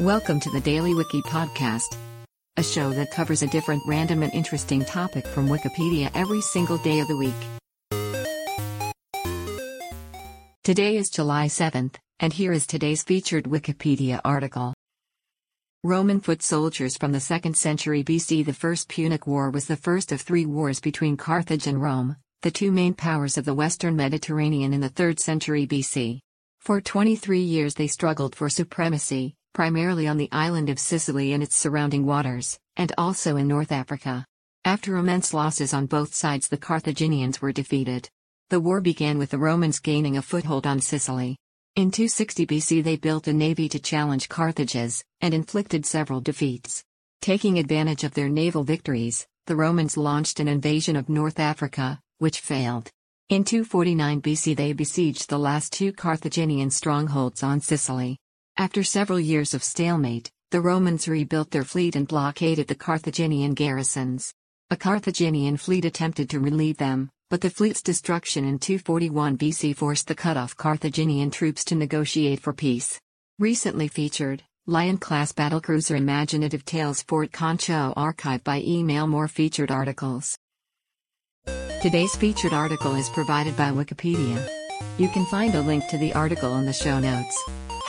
Welcome to the Daily Wiki Podcast, a show that covers a different random and interesting topic from Wikipedia every single day of the week. Today is July 7th, and here is today's featured Wikipedia article. Roman foot soldiers from the 2nd century BC The First Punic War was the first of three wars between Carthage and Rome, the two main powers of the western Mediterranean in the 3rd century BC. For 23 years they struggled for supremacy, primarily on the island of Sicily and its surrounding waters, and also in North Africa. After immense losses on both sides, the Carthaginians were defeated. The war began with the Romans gaining a foothold on Sicily. In 260 BC, they built a navy to challenge Carthage's, and inflicted several defeats. Taking advantage of their naval victories, the Romans launched an invasion of North Africa, which failed. In 249 BC, they besieged the last two Carthaginian strongholds on Sicily. After several years of stalemate, the Romans rebuilt their fleet and blockaded the Carthaginian garrisons. A Carthaginian fleet attempted to relieve them, but the fleet's destruction in 241 BC forced the cut-off Carthaginian troops to negotiate for peace. Recently featured, Lion-class battlecruiser Imaginative Tales Fort Concho archived by email more featured articles. Today's featured article is provided by Wikipedia. You can find a link to the article in the show notes.